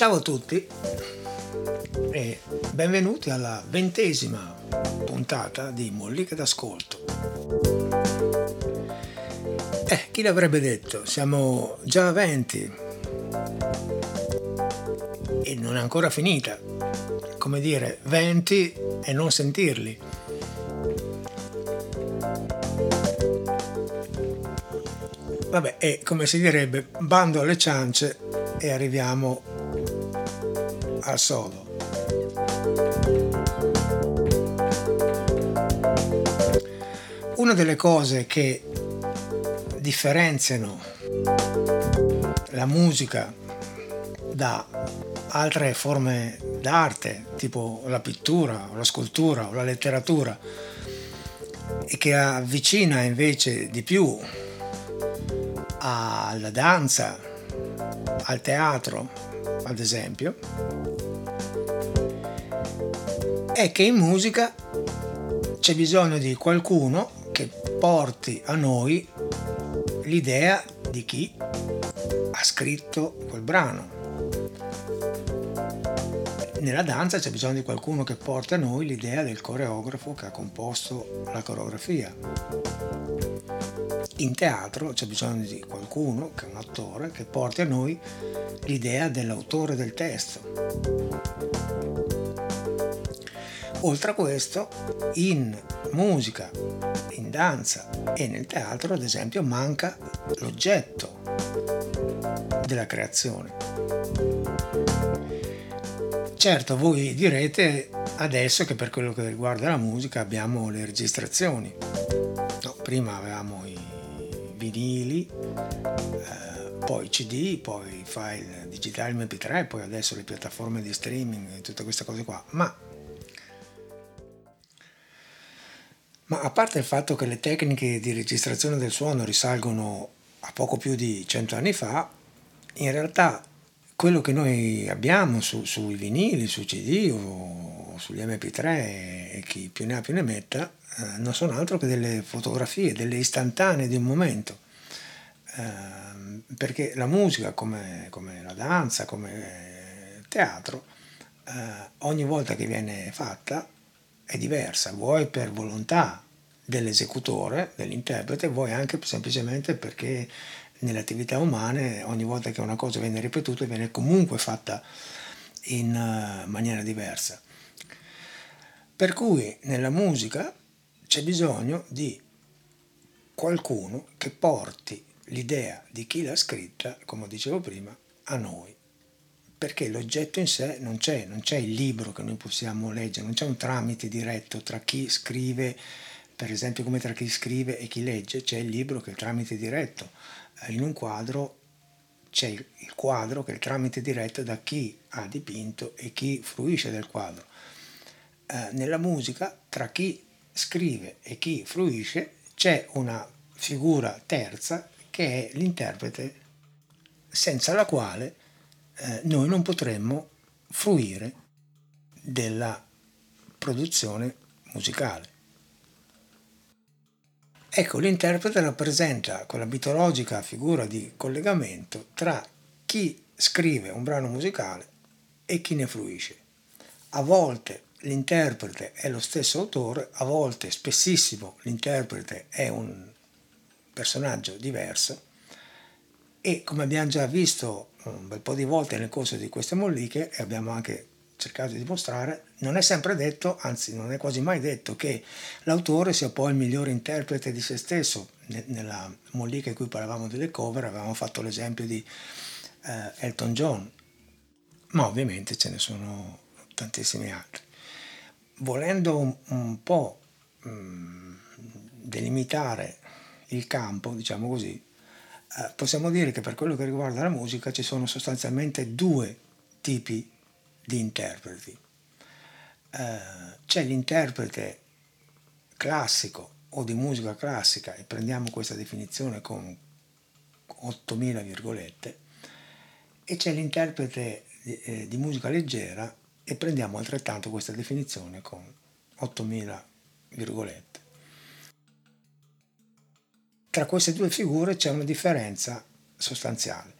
Ciao a tutti e benvenuti alla ventesima puntata di Molliche d'Ascolto. Eh, chi l'avrebbe detto? Siamo già a 20 e non è ancora finita. Come dire, 20 e non sentirli. Vabbè, e come si direbbe, bando alle ciance e arriviamo al sodo. Una delle cose che differenziano la musica da altre forme d'arte, tipo la pittura, la scultura o la letteratura, e che avvicina invece di più alla danza, al teatro, ad esempio, è che in musica c'è bisogno di qualcuno che porti a noi l'idea di chi ha scritto quel brano. Nella danza c'è bisogno di qualcuno che porti a noi l'idea del coreografo che ha composto la coreografia. In teatro c'è bisogno di qualcuno, che è un attore, che porti a noi l'idea dell'autore del testo. Oltre a questo, in musica, in danza e nel teatro, ad esempio, manca l'oggetto della creazione. Certo, voi direte adesso che per quello che riguarda la musica abbiamo le registrazioni. No, prima avevamo i vinili, eh, poi CD, poi file digitali MP3, poi adesso le piattaforme di streaming e tutte queste cose qua. Ma Ma a parte il fatto che le tecniche di registrazione del suono risalgono a poco più di cento anni fa, in realtà quello che noi abbiamo su, sui vinili, su CD o sugli MP3 e chi più ne ha più ne metta, eh, non sono altro che delle fotografie, delle istantanee di un momento. Eh, perché la musica, come, come, la danza, come il teatro, eh, ogni volta che viene fatta è diversa, vuoi per volontà dell'esecutore, dell'interprete, vuoi anche semplicemente perché nelle attività umane ogni volta che una cosa viene ripetuta viene comunque fatta in eh, maniera diversa. Per cui nella musica c'è bisogno di qualcuno che porti l'idea di chi l'ha scritta, come dicevo prima, a noi perché l'oggetto in sé non c'è, non c'è il libro che noi possiamo leggere, non c'è un tramite diretto tra chi scrive, per esempio come tra chi scrive e chi legge, c'è il libro che è il tramite diretto. Eh, in un quadro c'è il quadro che è il tramite diretto da chi ha dipinto e chi fruisce del quadro. Eh, nella musica, tra chi scrive e chi fruisce, c'è una figura terza che è l'interprete senza la quale eh, noi non potremmo fruire della produzione musicale. Ecco, l'interprete rappresenta quella mitologica figura di collegamento tra chi scrive un brano musicale e chi ne fruisce. A volte l'interprete è lo stesso autore, a volte, spessissimo, l'interprete è un personaggio diverso e come abbiamo già visto un bel po' di volte nel corso di queste molliche e abbiamo anche cercato di dimostrare, non è sempre detto, anzi non è quasi mai detto, che l'autore sia poi il migliore interprete di se stesso. Nella mollica in cui parlavamo delle cover avevamo fatto l'esempio di eh, Elton John, ma ovviamente ce ne sono tantissimi altri. Volendo un, un po' mh, mm, delimitare il campo, diciamo così, possiamo dire che per quello che riguarda la musica ci sono sostanzialmente due tipi di interpreti. Eh, c'è l'interprete classico o di musica classica, e prendiamo questa definizione con 8000 virgolette, e c'è l'interprete eh, di musica leggera e prendiamo altrettanto questa definizione con 8000 virgolette. Tra queste due figure c'è una differenza sostanziale.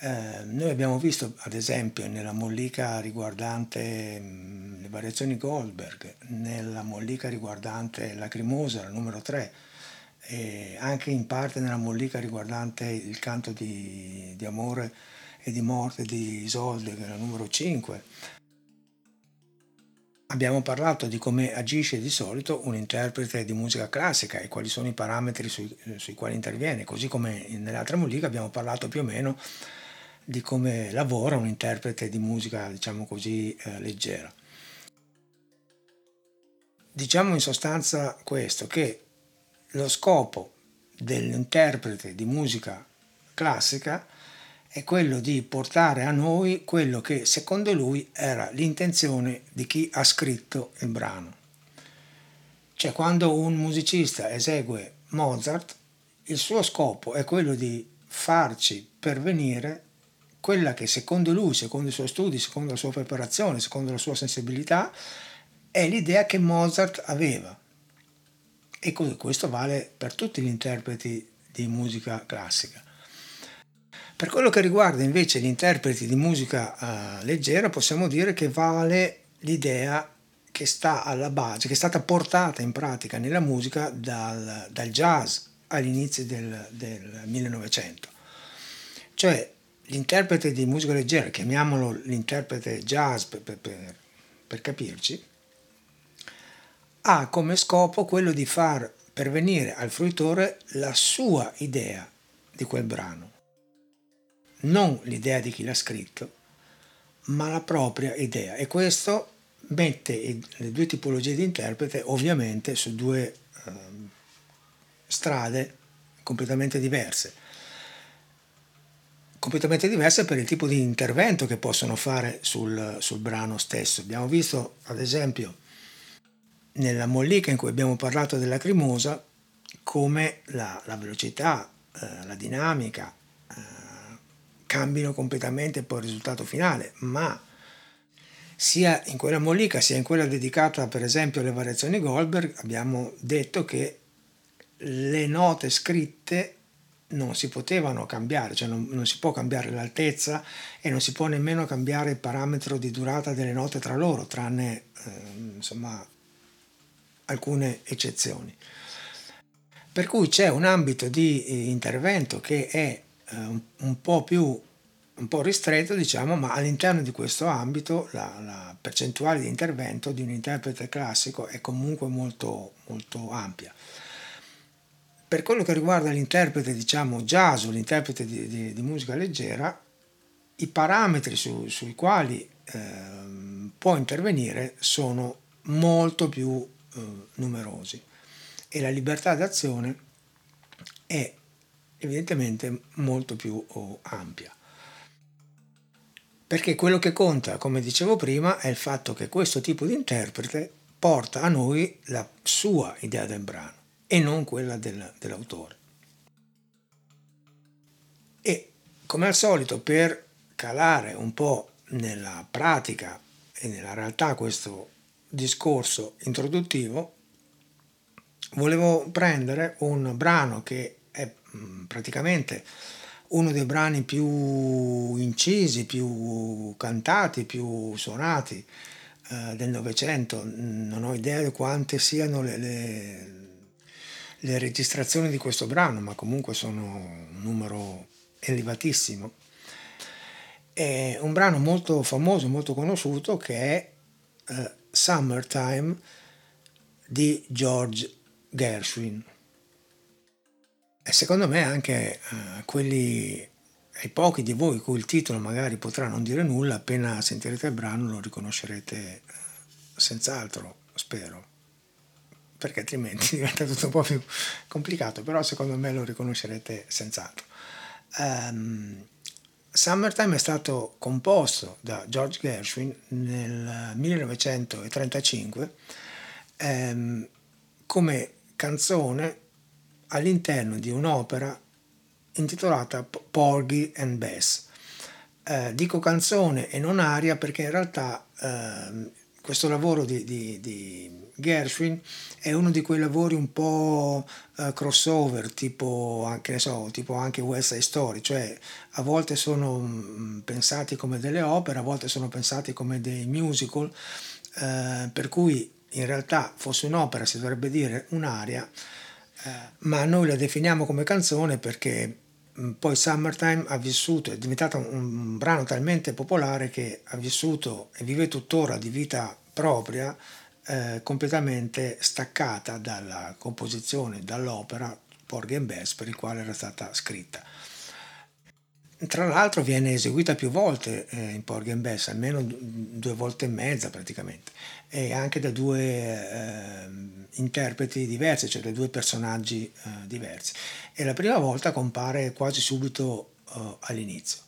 Eh, noi abbiamo visto ad esempio nella mollica riguardante mh, mm, le variazioni Goldberg, nella mollica riguardante Lacrimosa, la numero 3, e anche in parte nella mollica riguardante il canto di, di amore e di morte di Isolde, la numero 5. Abbiamo parlato di come agisce di solito un interprete di musica classica e quali sono i parametri sui, sui quali interviene, così come nelle altre molliche abbiamo parlato più o meno di come lavora un interprete di musica, diciamo così, eh, leggera. Diciamo in sostanza questo, che lo scopo dell'interprete di musica classica è quello di portare a noi quello che secondo lui era l'intenzione di chi ha scritto il brano. Cioè quando un musicista esegue Mozart, il suo scopo è quello di farci pervenire quella che secondo lui, secondo i suoi studi, secondo la sua preparazione, secondo la sua sensibilità, è l'idea che Mozart aveva. E questo vale per tutti gli interpreti di musica classica. Per quello che riguarda invece gli interpreti di musica uh, leggera, possiamo dire che vale l'idea che sta alla base, che è stata portata in pratica nella musica dal, dal jazz all'inizio del, del 1900. Cioè l'interprete di musica leggera, chiamiamolo l'interprete jazz per, per, per capirci, ha come scopo quello di far pervenire al fruitore la sua idea di quel brano non l'idea di chi l'ha scritto, ma la propria idea. E questo mette le due tipologie di interprete ovviamente su due eh, strade completamente diverse. Completamente diverse per il tipo di intervento che possono fare sul, sul brano stesso. Abbiamo visto, ad esempio, nella mollica in cui abbiamo parlato della crimosa, come la, la velocità, eh, la dinamica, cambino completamente poi il risultato finale, ma sia in quella mollica sia in quella dedicata per esempio alle variazioni Goldberg abbiamo detto che le note scritte non si potevano cambiare, cioè non, non, si può cambiare l'altezza e non si può nemmeno cambiare il parametro di durata delle note tra loro, tranne eh, insomma alcune eccezioni. Per cui c'è un ambito di eh, intervento che è un, un, po' più un po' ristretto, diciamo, ma all'interno di questo ambito la, la, percentuale di intervento di un interprete classico è comunque molto, molto ampia. Per quello che riguarda l'interprete, diciamo, jazz o l'interprete di, di, di musica leggera, i parametri su, sui quali eh, può intervenire sono molto più eh, numerosi e la libertà d'azione è evidentemente molto più oh, ampia. Perché quello che conta, come dicevo prima, è il fatto che questo tipo di interprete porta a noi la sua idea del brano e non quella del, dell'autore. E come al solito, per calare un po' nella pratica e nella realtà questo discorso introduttivo, volevo prendere un brano che praticamente uno dei brani più incisi, più cantati, più suonati eh, del Novecento. Non ho idea di quante siano le, le, le registrazioni di questo brano, ma comunque sono un numero elevatissimo. È un brano molto famoso, molto conosciuto che è uh, Summertime di George Gershwin. Secondo me anche eh, quelli, ai pochi di voi cui il titolo magari potrà non dire nulla, appena sentirete il brano lo riconoscerete eh, senz'altro, spero, perché altrimenti diventa tutto un po' più complicato, però secondo me lo riconoscerete senz'altro. Um, Summertime è stato composto da George Gershwin nel 1935 ehm, come canzone all'interno di un'opera intitolata Porgy and Bess. Eh, dico canzone e non aria perché in realtà eh, questo lavoro di, di, di, Gershwin è uno di quei lavori un po' uh, crossover, tipo anche, so, tipo anche West Side Story, cioè a volte sono mh, pensati come delle opere, a volte sono pensati come dei musical, uh, per cui in realtà fosse un'opera si dovrebbe dire un'aria, ma noi la definiamo come canzone perché poi Summertime ha vissuto, è diventato un brano talmente popolare che ha vissuto e vive tuttora di vita propria eh, completamente staccata dalla composizione, dall'opera Porgy and Bess per il quale era stata scritta. Tra l'altro viene eseguita più volte eh, in Porgy and Bess, almeno due volte e mezza praticamente, e anche da due eh, interpreti diversi, cioè da due personaggi eh, diversi. E la prima volta compare quasi subito eh, all'inizio.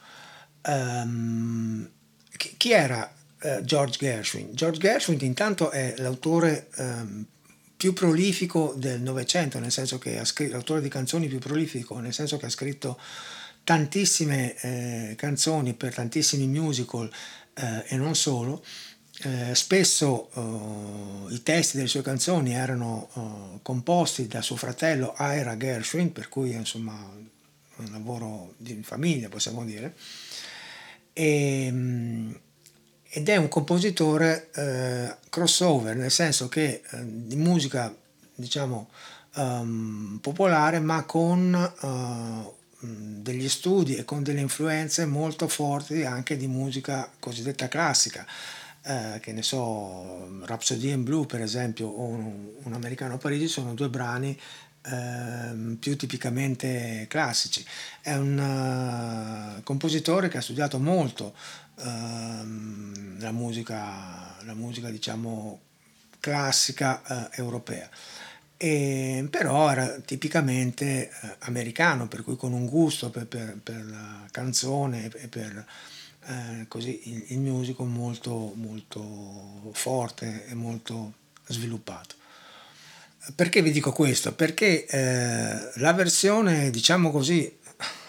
Um, chi, chi, era eh, George Gershwin? George Gershwin intanto è l'autore um, più prolifico del Novecento, nel senso che ha scritto, l'autore di canzoni più prolifico, nel senso che ha scritto tantissime eh, canzoni per tantissimi musical eh, e non solo. Eh, spesso eh, i testi delle sue canzoni erano eh, composti da suo fratello Ira Gershwin, per cui insomma un lavoro di famiglia possiamo dire, e, ehm, ed è un compositore eh, crossover, nel senso che di musica diciamo um, popolare ma con degli studi e con delle influenze molto forti anche di musica cosiddetta classica. Eh, che ne so, Rhapsody in Blue per esempio o un, un americano a Parigi sono due brani eh, più tipicamente classici. È un uh, compositore che ha studiato molto uh, la musica, la musica diciamo classica uh, europea e, però era tipicamente eh, americano, per cui con un gusto per, per, per la canzone e per eh, così, il, il musical molto, molto forte e molto sviluppato. Perché vi dico questo? Perché eh, la versione, diciamo così,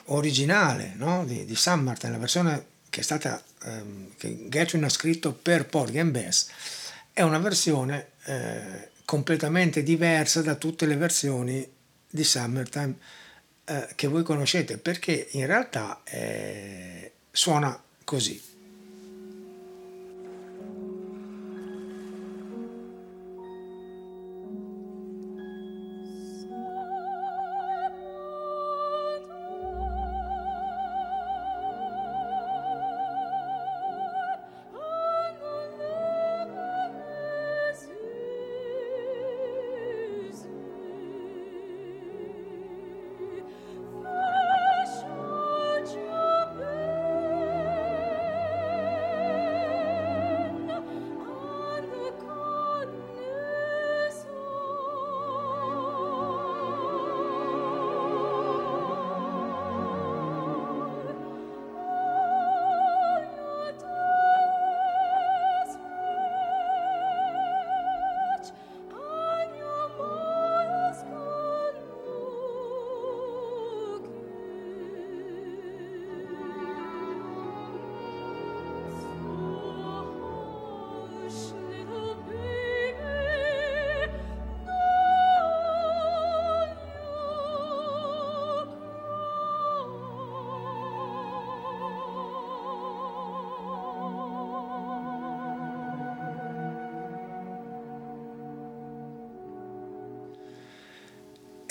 originale no? di, di Summertime, la versione che è stata, ehm, che Gershwin ha scritto per Porgy and Bess, è una versione eh, completamente diversa da tutte le versioni di Summertime eh, che voi conoscete perché in realtà eh, suona così.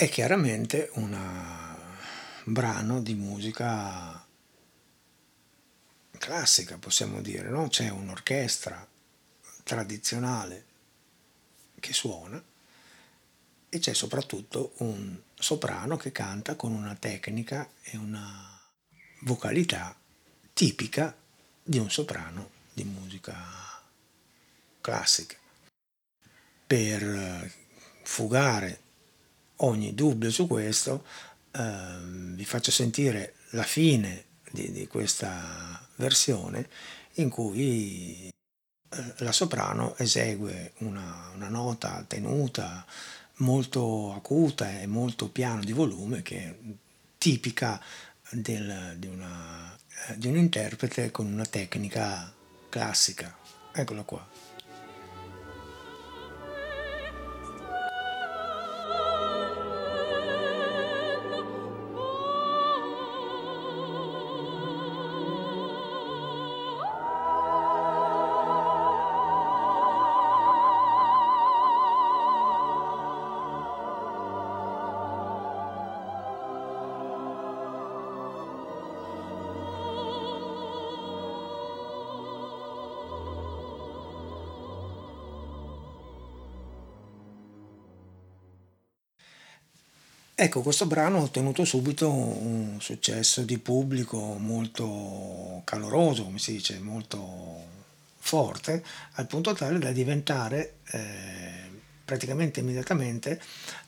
È chiaramente un brano di musica classica, possiamo dire, no? c'è un'orchestra tradizionale che suona e c'è soprattutto un soprano che canta con una tecnica e una vocalità tipica di un soprano di musica classica. Per fugare ogni dubbio su questo, eh, vi faccio sentire la fine di, di questa versione in cui eh, la soprano esegue una, una, nota tenuta molto acuta e molto piano di volume che è tipica del, di, una, di un interprete con una tecnica classica. Eccola qua. Ecco, questo brano ha ottenuto subito un successo di pubblico molto caloroso, come si dice, molto forte, al punto tale da diventare eh, praticamente immediatamente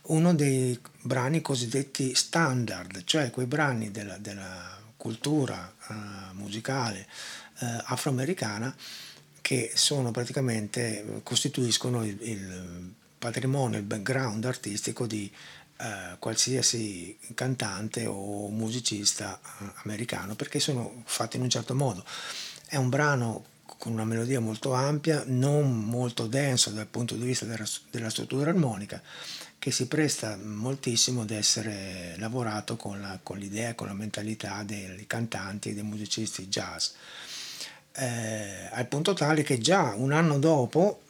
uno dei brani cosiddetti standard, cioè quei brani della, della cultura eh, musicale eh, afroamericana che sono praticamente costituiscono il, il patrimonio, il background artistico di eh, qualsiasi cantante o musicista eh, americano perché sono fatti in un certo modo. È un brano con una melodia molto ampia, non molto denso dal punto di vista della, della struttura armonica, che si presta moltissimo ad essere lavorato con, la, con l'idea con la mentalità dei cantanti e dei musicisti jazz. Eh, al punto tale che già un anno dopo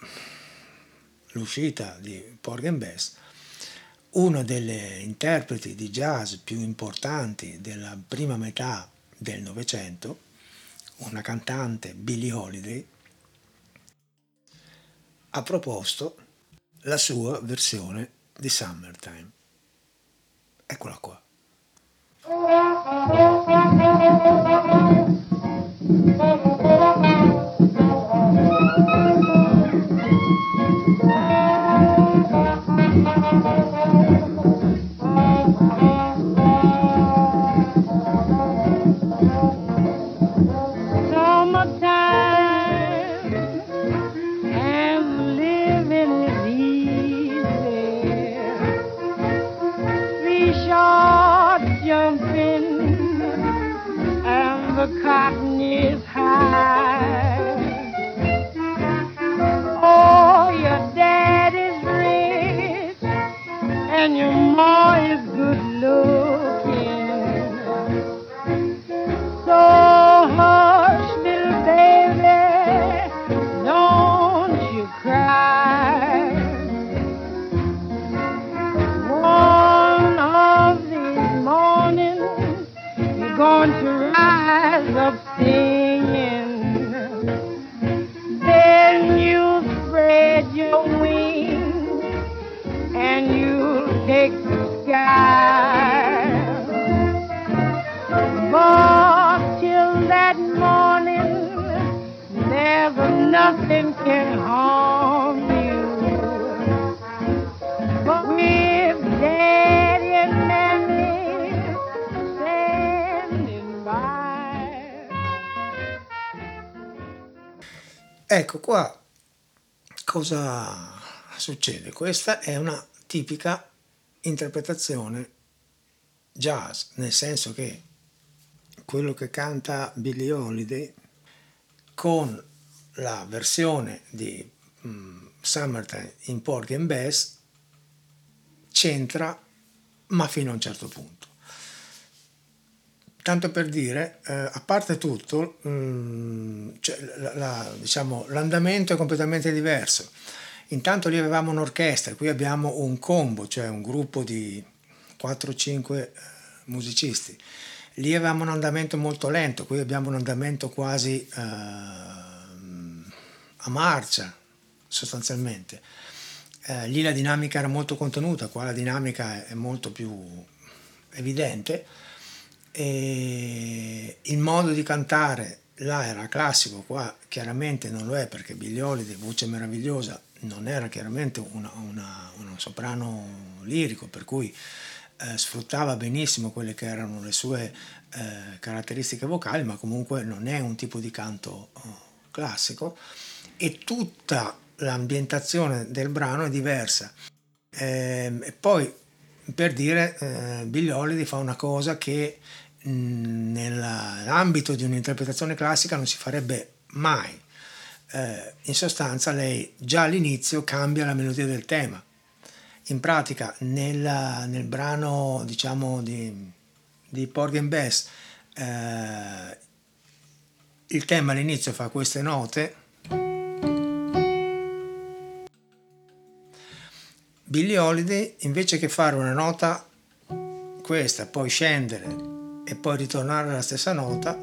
l'uscita di Porgy and Bess, uno delle interpreti di jazz più importanti della prima metà del Novecento, una cantante Billie Holiday, ha proposto la sua versione di Summertime. Eccola qua. cotton is high. Oh, your daddy's rich and your Ecco qua cosa succede. Questa è una tipica interpretazione jazz, nel senso che quello che canta Billie Holiday con la versione di um, Summertime in Porgy and Bess c'entra ma fino a un certo punto. Tanto per dire, eh, a parte tutto, mh, mm, cioè, la, la, diciamo, l'andamento è completamente diverso. Intanto lì avevamo un'orchestra, qui abbiamo un combo, cioè un gruppo di 4-5 eh, musicisti. Lì avevamo un andamento molto lento, qui abbiamo un andamento quasi eh, a marcia, sostanzialmente. Eh, lì la dinamica era molto contenuta, qua la dinamica è molto più evidente e il modo di cantare là era classico, qua chiaramente non lo è perché Biglioli di voce meravigliosa non era chiaramente una, una, una soprano lirico, per cui eh, sfruttava benissimo quelle che erano le sue eh, caratteristiche vocali, ma comunque non è un tipo di canto oh, classico e tutta l'ambientazione del brano è diversa. Eh, e poi per dire, eh, Biglioli fa una cosa che nell'ambito di un'interpretazione classica non si farebbe mai. Eh, in sostanza lei già all'inizio cambia la melodia del tema. In pratica nel, nel brano diciamo di, di Porgy and Bess eh, il tema all'inizio fa queste note Billie Holiday invece che fare una nota questa poi scendere e poi ritornare alla stessa nota,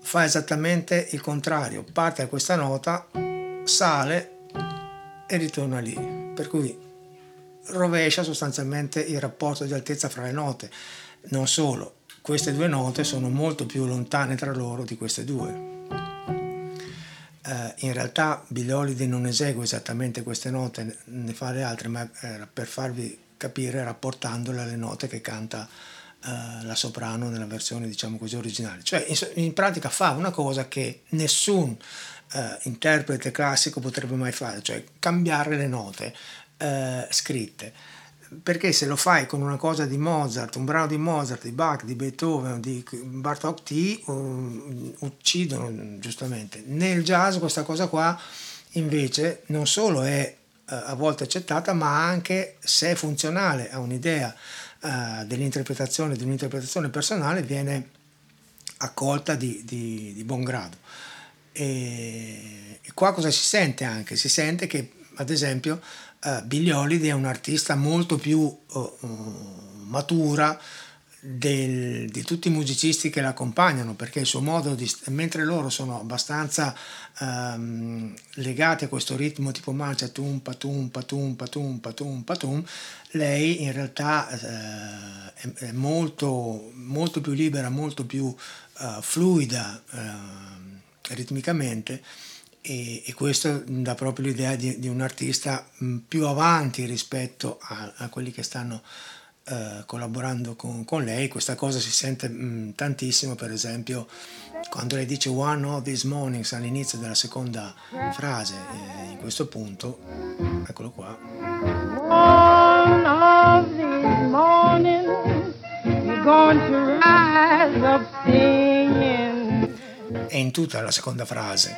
fa esattamente il contrario, parte da questa nota, sale e ritorna lì. Per cui rovescia sostanzialmente il rapporto di altezza fra le note. Non solo, queste due note sono molto più lontane tra loro di queste due. Uh, in realtà Billie Holiday non esegue esattamente queste note, ne fa le altre, ma era per farvi capire rapportandole alle note che canta uh, la soprano nella versione diciamo così originale. Cioè in, in pratica fa una cosa che nessun uh, interprete classico potrebbe mai fare, cioè cambiare le note scritte perché se lo fai con una cosa di Mozart, un brano di Mozart, di Bach, di Beethoven, di Bartok T, um, uccidono giustamente. Nel jazz questa cosa qua invece non solo è uh, a volte accettata, ma anche se è funzionale a un'idea uh, dell'interpretazione, di un'interpretazione personale, viene accolta di, di, di buon grado. E, e qua cosa si sente anche? Si sente che, ad esempio, uh, Billie Holiday è un'artista molto più uh, matura del, di tutti i musicisti che la accompagnano perché il suo modo di mentre loro sono abbastanza um, legati a questo ritmo tipo marcia tum patum patum patum patum patum lei in realtà uh, è, molto molto più libera molto più uh, fluida ritmicamente e, e, questo dà proprio l'idea di, di un artista mh, più avanti rispetto a, a quelli che stanno uh, collaborando con, con, lei. Questa cosa si sente mh, tantissimo, per esempio, quando lei dice One of these mornings all'inizio della seconda frase, eh, in questo punto, eccolo qua. One of these mornings, you're going to rise up singing. E in tutta la seconda frase.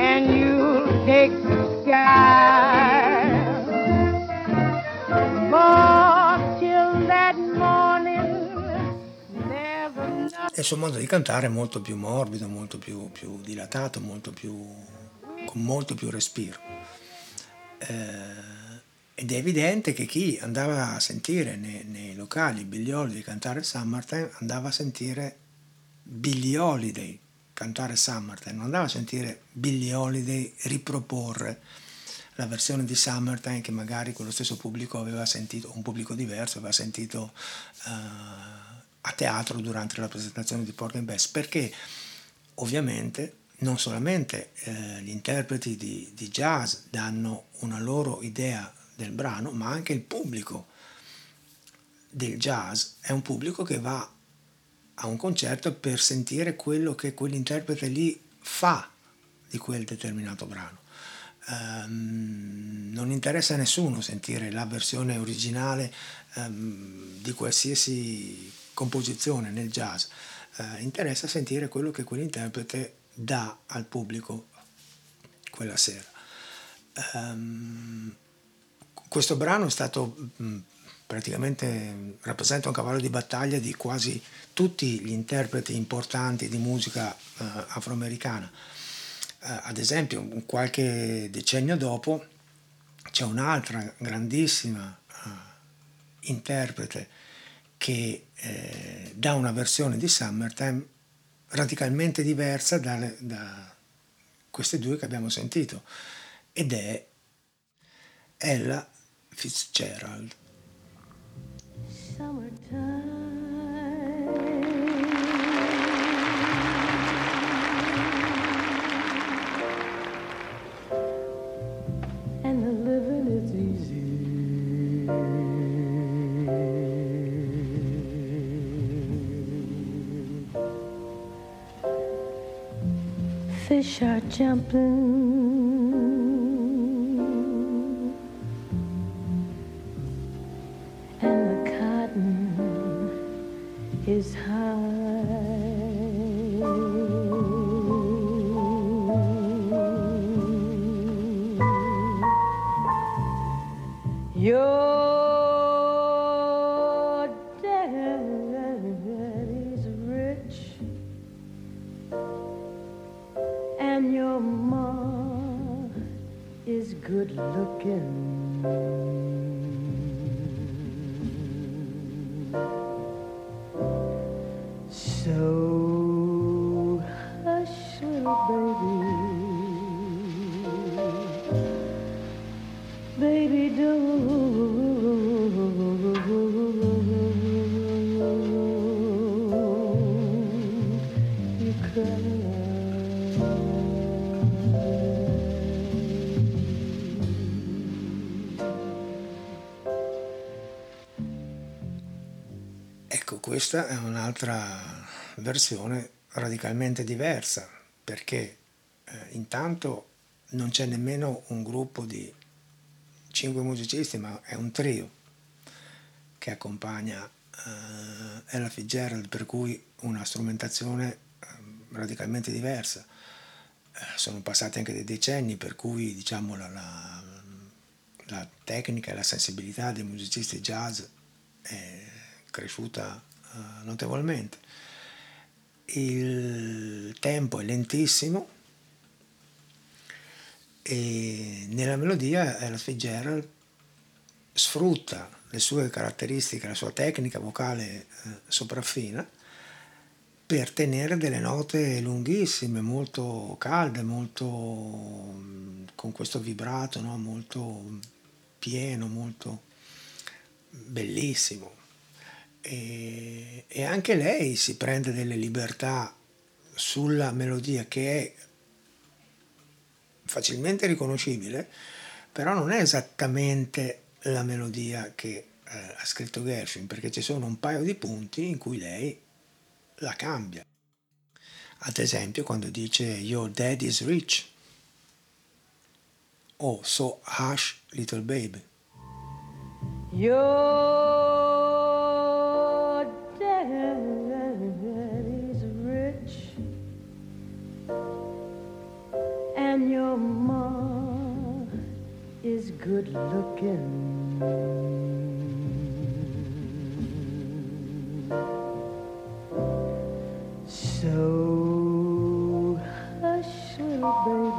and you take the sky. Never il suo modo di cantare è molto più morbido, molto più, più dilatato, molto più, con molto più respiro. Eh, ed è evidente che chi andava a sentire nei, nei locali Billie Holiday cantare Summertime andava a sentire Billie Holiday cantare Summertime, non andava a sentire Billie Holiday riproporre la versione di Summertime che magari quello stesso pubblico aveva sentito, un pubblico diverso, aveva sentito uh, a teatro durante la presentazione di Pork and Bess, perché ovviamente non solamente eh, gli interpreti di, di jazz danno una loro idea del brano, ma anche il pubblico del jazz è un pubblico che va a un concerto per sentire quello che quell'interprete lì fa di quel determinato brano. Um, non interessa a nessuno sentire la versione originale um, di qualsiasi composizione nel jazz, uh, interessa sentire quello che quell'interprete dà al pubblico quella sera. Um, questo brano è stato mh, praticamente rappresenta un cavallo di battaglia di quasi tutti gli interpreti importanti di musica uh, afroamericana. Uh, ad esempio, qualche decennio dopo c'è un'altra grandissima uh, interprete che eh, dà una versione di Summertime radicalmente diversa dalle, da queste due che abbiamo sentito ed è Ella Fitzgerald. And jumping. Good questa è un'altra versione radicalmente diversa, perché eh, intanto non c'è nemmeno un gruppo di cinque musicisti, ma è un trio che accompagna eh, Ella Fitzgerald, per cui una strumentazione eh, radicalmente diversa. Eh, sono passati anche dei decenni, per cui diciamo la, la, la tecnica e la sensibilità dei musicisti jazz è cresciuta notevolmente. Il tempo è lentissimo e nella melodia Ella Fitzgerald sfrutta le sue caratteristiche, la sua tecnica vocale eh, sopraffina per tenere delle note lunghissime, molto calde, molto con questo vibrato, no? molto pieno, molto bellissimo. E, e anche lei si prende delle libertà sulla melodia che è facilmente riconoscibile, però non è esattamente la melodia che eh, ha scritto Gershwin, perché ci sono un paio di punti in cui lei la cambia. Ad esempio quando dice Your dad is rich o So hush little baby. Your good looking. So hush, little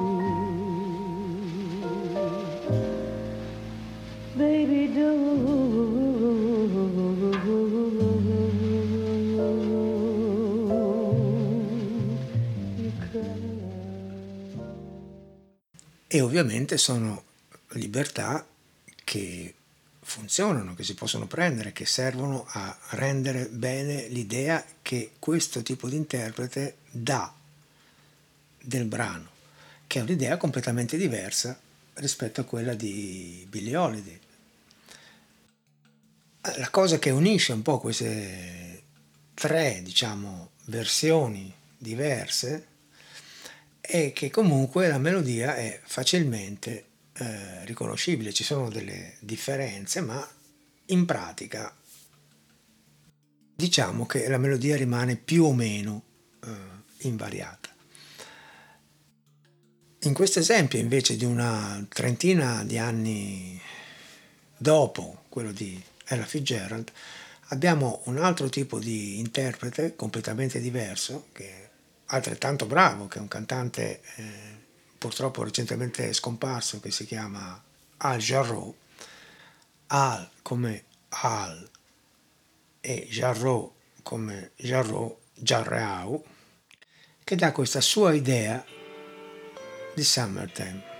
baby, baby, don't. E ovviamente sono libertà che funzionano, che si possono prendere, che servono a rendere bene l'idea che questo tipo di interprete dà del brano, che è un'idea completamente diversa rispetto a quella di Billie Holiday. La cosa che unisce un po' queste tre, diciamo, versioni diverse è che comunque la melodia è facilmente eh, riconoscibile, ci sono delle differenze, ma in pratica diciamo che la melodia rimane più o meno eh, invariata. In questo esempio invece di una trentina di anni dopo quello di Ella Fitzgerald abbiamo un altro tipo di interprete completamente diverso che è altrettanto bravo, che è un cantante eh, purtroppo recentemente scomparso che si chiama Al Jarreau. Al come Al e Jarreau come Jarreau, Jarreau, che dà questa sua idea di Summertime.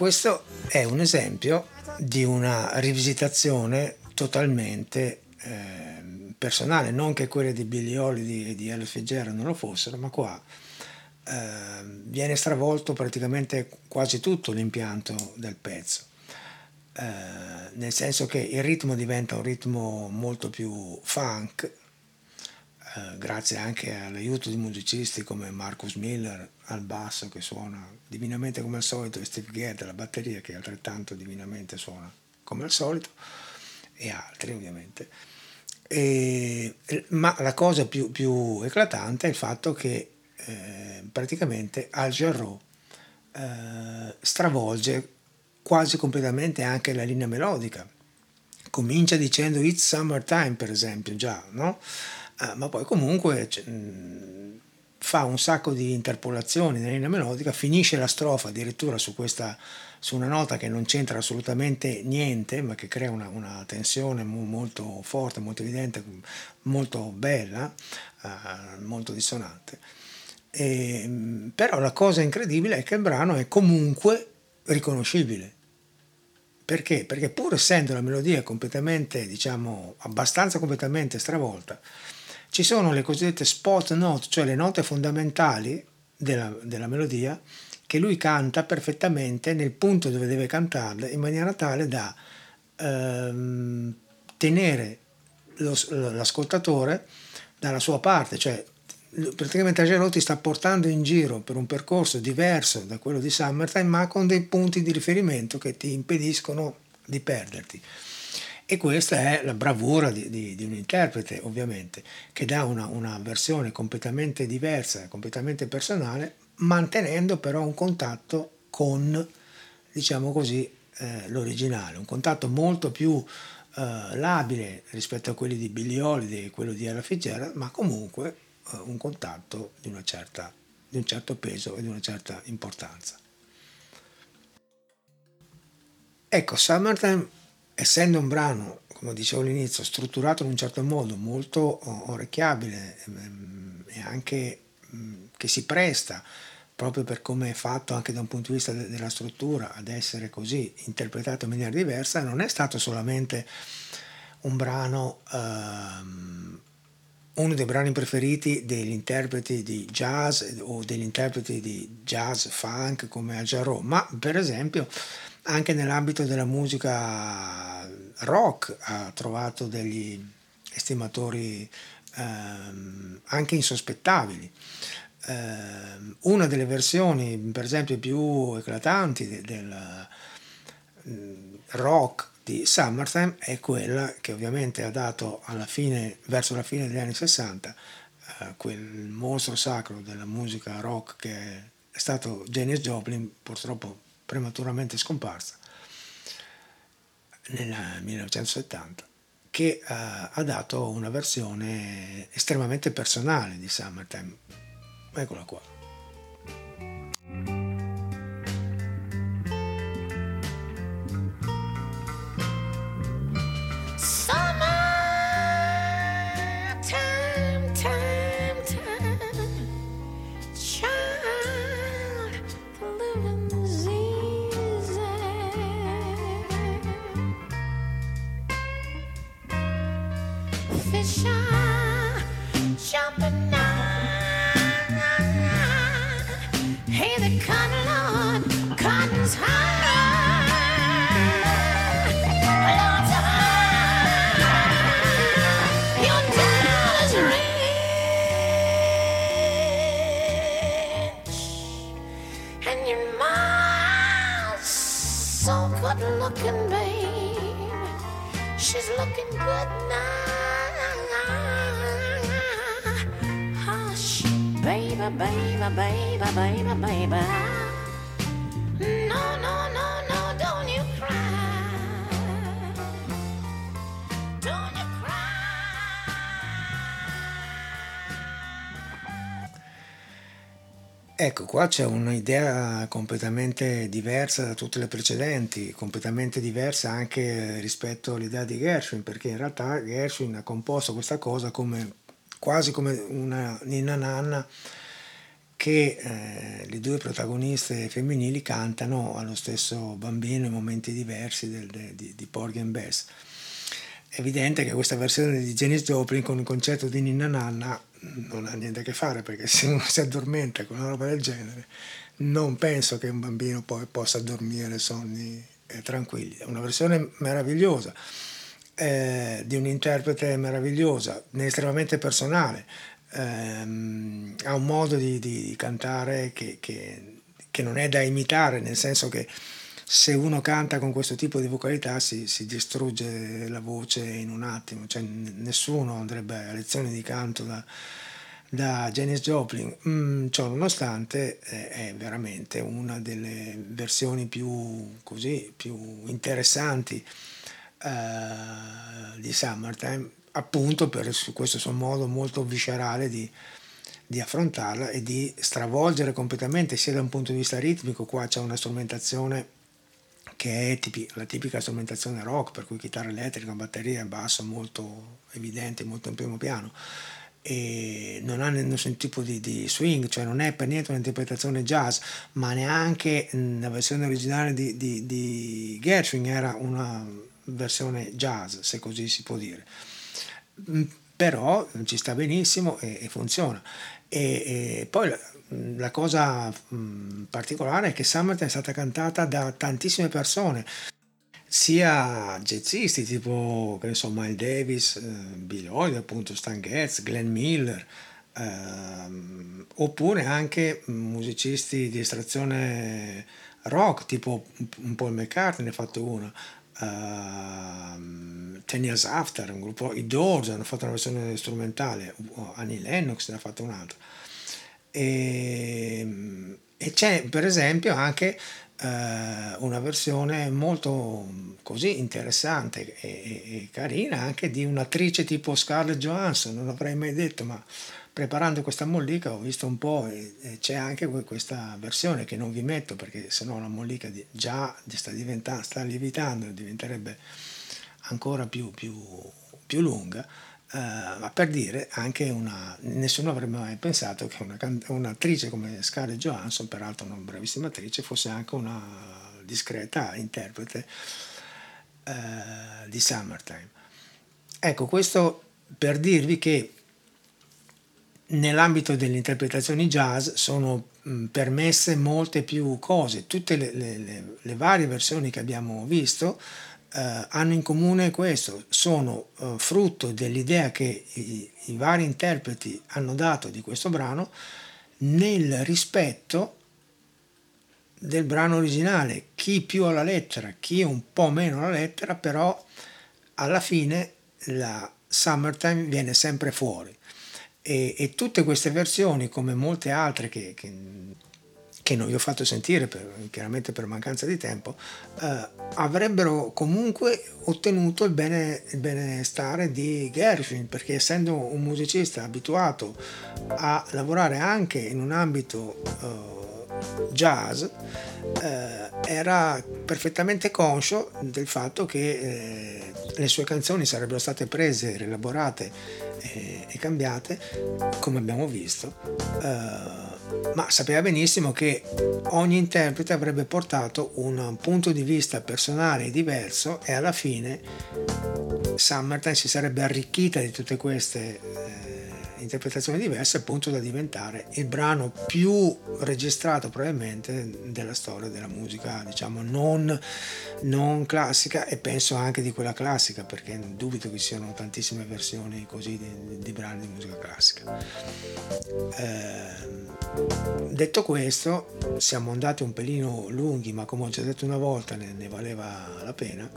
Questo è un esempio di una rivisitazione totalmente eh, personale, non che quelle di Billy Holiday e di Ella Fitzgerald non lo fossero, ma qua eh, viene stravolto praticamente quasi tutto l'impianto del pezzo. Eh, nel senso che il ritmo diventa un ritmo molto più funk, eh, grazie anche all'aiuto di musicisti come Marcus Miller al basso che suona divinamente come al solito e Steve Gadd alla batteria che altrettanto divinamente suona come al solito e altri ovviamente. E, ma la cosa più, più, eclatante è il fatto che eh, praticamente Al Jarreau eh, stravolge quasi completamente anche la linea melodica. Comincia dicendo It's Summertime, per esempio, già, no? Ah, ma poi comunque cioè, mh, fa un sacco di interpolazioni nella linea melodica, finisce la strofa addirittura su, questa, su una nota che non c'entra assolutamente niente, ma che crea una, una tensione molto forte, molto evidente, molto bella, uh, molto dissonante. E, però la cosa incredibile è che il brano è comunque riconoscibile. Perché? Perché pur essendo la melodia completamente, diciamo, abbastanza completamente stravolta, ci sono le cosiddette spot note, cioè le note fondamentali della, della melodia, che lui canta perfettamente nel punto dove deve cantarle, in maniera tale da ehm, tenere lo, l'ascoltatore dalla sua parte, cioè praticamente Agero ti sta portando in giro per un percorso diverso da quello di Summertime, ma con dei punti di riferimento che ti impediscono di perderti. E questa è la bravura di, di, di un interprete, ovviamente, che dà una, una, versione completamente diversa, completamente personale, mantenendo però un contatto con, diciamo così, eh, l'originale, un contatto molto più eh, labile rispetto a quelli di Billy Holiday e quello di Ella Fitzgerald, ma comunque eh, un contatto di, certa, di un certo peso e di una certa importanza. Ecco, Summertime, essendo un brano, come dicevo all'inizio, strutturato in un certo modo, molto orecchiabile ehm, e anche che si presta proprio per come è fatto anche da un punto di vista della struttura ad essere così interpretato in maniera diversa, non è stato solamente un brano ehm, uno dei brani preferiti degli interpreti di jazz o degli interpreti di jazz funk come Al Jarreau, ma per esempio anche nell'ambito della musica rock ha trovato degli estimatori ehm, anche insospettabili. Eh, una delle versioni, per esempio, più eclatanti del, del mm, rock di Summertime è quella che ovviamente ha dato alla fine, verso la fine degli anni 60 eh, quel mostro sacro della musica rock che è stato Janis Joplin, purtroppo prematuramente scomparsa nel 1970, che eh, ha dato una versione estremamente personale di Summertime. Eccola qua. Ecco, qua c'è un'idea completamente diversa da tutte le precedenti, completamente diversa anche rispetto all'idea di Gershwin, perché in realtà Gershwin ha composto questa cosa come, quasi come una ninna nanna che eh, le due protagoniste femminili cantano allo stesso bambino in momenti diversi del, de, di, di Porgy and Bess. È evidente che questa versione di Janis Joplin con il concetto di ninna nanna non ha niente a che fare perché se uno si addormenta con una roba del genere, non penso che un bambino poi possa dormire sonni eh, tranquilli. È una versione meravigliosa, eh, di un interprete meravigliosa, estremamente personale, ehm, ha un modo di, di cantare che, che, che non è da imitare, nel senso che se uno canta con questo tipo di vocalità si, si, distrugge la voce in un attimo, cioè nessuno andrebbe a lezioni di canto da, da Janis Joplin, mm, ciò nonostante è veramente una delle versioni più, così, più interessanti uh, di Summertime, appunto per questo suo modo molto viscerale di, di affrontarla e di stravolgere completamente sia da un punto di vista ritmico, qua c'è una strumentazione che è tipi, la tipica strumentazione rock, per cui chitarra elettrica, batteria e basso molto evidente, molto in primo piano, e non ha nessun tipo di, di, swing, cioè non è per niente un'interpretazione jazz, ma neanche la versione originale di, di, di Gershwin era una versione jazz, se così si può dire. Però ci sta benissimo e, e funziona. E, e poi la cosa mh, particolare è che Summertime è stata cantata da tantissime persone, sia jazzisti tipo che ne so, Miles Davis, eh, Bill Lloyd, appunto Stan Getz, Glenn Miller, eh, oppure anche musicisti di estrazione rock tipo Paul McCartney ne ha fatto una, uh, Ten Years After, un gruppo, i Doors hanno fatto una versione strumentale, Annie Lennox ne ha fatto un'altra. E, e c'è per esempio anche uh, una versione molto così interessante e, e, carina anche di un'attrice tipo Scarlett Johansson, non l'avrei mai detto, ma preparando questa mollica ho visto un po' e, e c'è anche questa versione che non vi metto perché sennò la mollica già sta, sta lievitando diventerebbe ancora più, più, più lunga Uh, ma per dire anche una nessuno avrebbe mai pensato che una, un'attrice come Scarlett Johansson peraltro una bravissima attrice fosse anche una discreta interprete uh, di Summertime. Ecco questo per dirvi che nell'ambito delle interpretazioni jazz sono permesse molte più cose. Tutte le, le, le, le varie versioni che abbiamo visto eh, hanno in comune questo, sono eh, frutto dell'idea che i, i, vari interpreti hanno dato di questo brano nel rispetto del brano originale, chi più alla lettera, chi un po' meno alla lettera, però alla fine la Summertime viene sempre fuori. E, e tutte queste versioni, come molte altre che, che che non vi ho fatto sentire per, chiaramente per mancanza di tempo, eh, avrebbero comunque ottenuto il, bene, il benestare di Gershwin, perché essendo un musicista abituato a lavorare anche in un ambito eh, jazz, eh, era perfettamente conscio del fatto che eh, le sue canzoni sarebbero state prese, rielaborate e, e cambiate, come abbiamo visto eh, ma sapeva benissimo che ogni interprete avrebbe portato un punto di vista personale diverso e alla fine Summertime si sarebbe arricchita di tutte queste eh, interpretazioni diverse appunto da diventare il brano più registrato probabilmente della storia della musica diciamo non, non classica e penso anche di quella classica perché dubito che siano tantissime versioni così di, di brani di musica classica. Eh, detto questo siamo andati un pelino lunghi ma come ho già detto una volta ne, ne valeva la pena.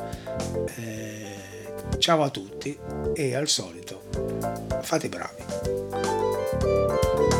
Eh, ciao a tutti e al solito fate bravi Thank you.